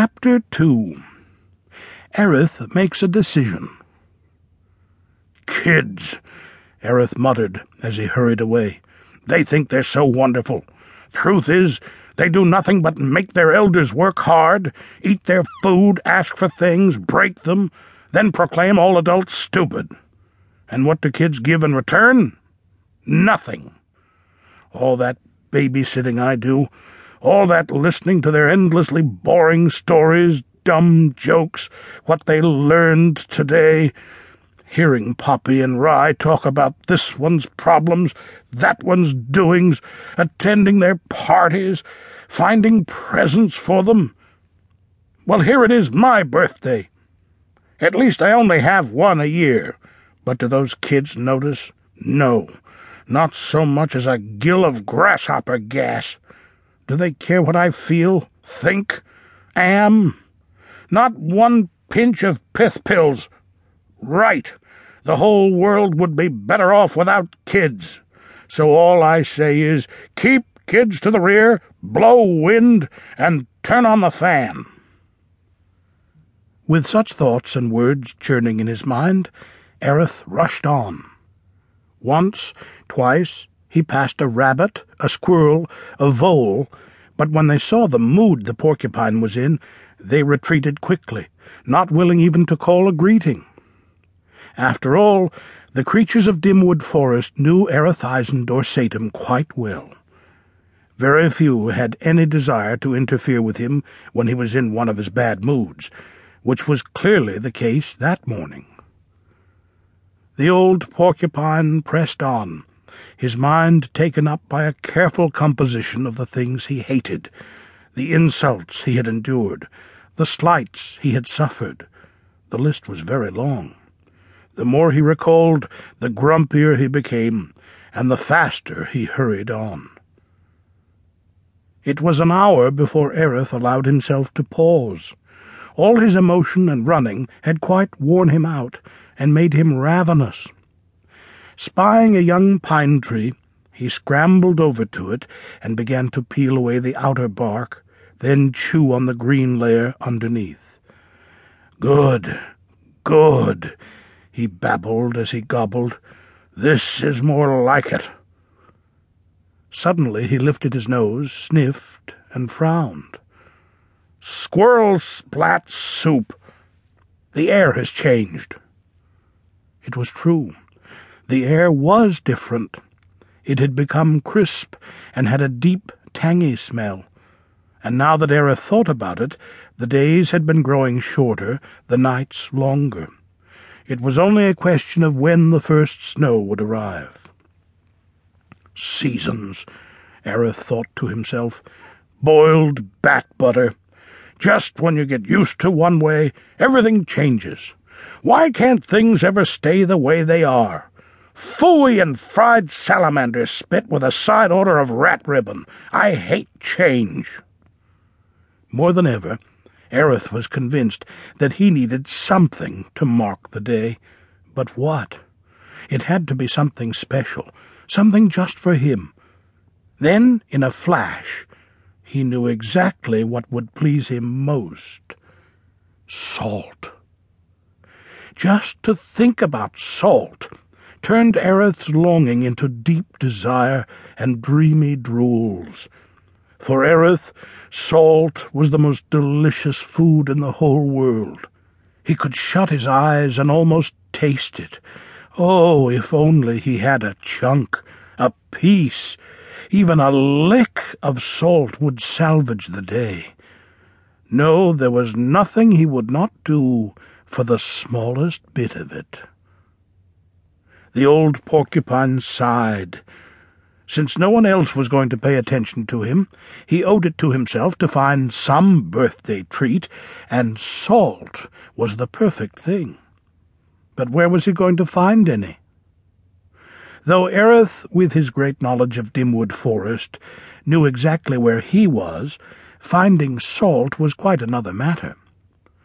Chapter 2 Ereth makes a decision. Kids, Ereth muttered as he hurried away. They think they're so wonderful. Truth is, they do nothing but make their elders work hard, eat their food, ask for things, break them, then proclaim all adults stupid. And what do kids give in return? Nothing. All that babysitting I do, all that listening to their endlessly boring stories, dumb jokes, what they learned today, hearing Poppy and Rye talk about this one's problems, that one's doings, attending their parties, finding presents for them. Well, here it is my birthday. At least I only have one a year. But do those kids notice? No, not so much as a gill of grasshopper gas. Do they care what I feel, think, am? Not one pinch of pith pills. Right. The whole world would be better off without kids. So all I say is keep kids to the rear, blow wind, and turn on the fan. With such thoughts and words churning in his mind, Ereth rushed on. Once, twice, he passed a rabbit, a squirrel, a vole, but when they saw the mood the porcupine was in, they retreated quickly, not willing even to call a greeting. After all, the creatures of Dimwood Forest knew Erethizon Dorsatum quite well. Very few had any desire to interfere with him when he was in one of his bad moods, which was clearly the case that morning. The old porcupine pressed on, his mind taken up by a careful composition of the things he hated, the insults he had endured, the slights he had suffered. The list was very long. The more he recalled, the grumpier he became, and the faster he hurried on. It was an hour before Ereth allowed himself to pause. All his emotion and running had quite worn him out, and made him ravenous. Spying a young pine tree, he scrambled over to it and began to peel away the outer bark, then chew on the green layer underneath. Good, good, he babbled as he gobbled. This is more like it. Suddenly he lifted his nose, sniffed, and frowned. Squirrel splat soup. The air has changed. It was true. The air was different. It had become crisp and had a deep, tangy smell. And now that Ereth thought about it, the days had been growing shorter, the nights longer. It was only a question of when the first snow would arrive. Seasons, Ereth thought to himself. Boiled bat butter. Just when you get used to one way, everything changes. Why can't things ever stay the way they are? Phooey and fried salamander spit with a side order of rat ribbon. I hate change. More than ever, Ereth was convinced that he needed something to mark the day. But what? It had to be something special, something just for him. Then, in a flash, he knew exactly what would please him most. Salt. Just to think about salt turned Ereth's longing into deep desire and dreamy drools. For Ereth, salt was the most delicious food in the whole world. He could shut his eyes and almost taste it. Oh, if only he had a chunk, a piece, even a lick of salt would salvage the day. No, there was nothing he would not do for the smallest bit of it. The old porcupine sighed. Since no one else was going to pay attention to him, he owed it to himself to find some birthday treat, and salt was the perfect thing. But where was he going to find any? Though Ereth, with his great knowledge of Dimwood Forest, knew exactly where he was, finding salt was quite another matter.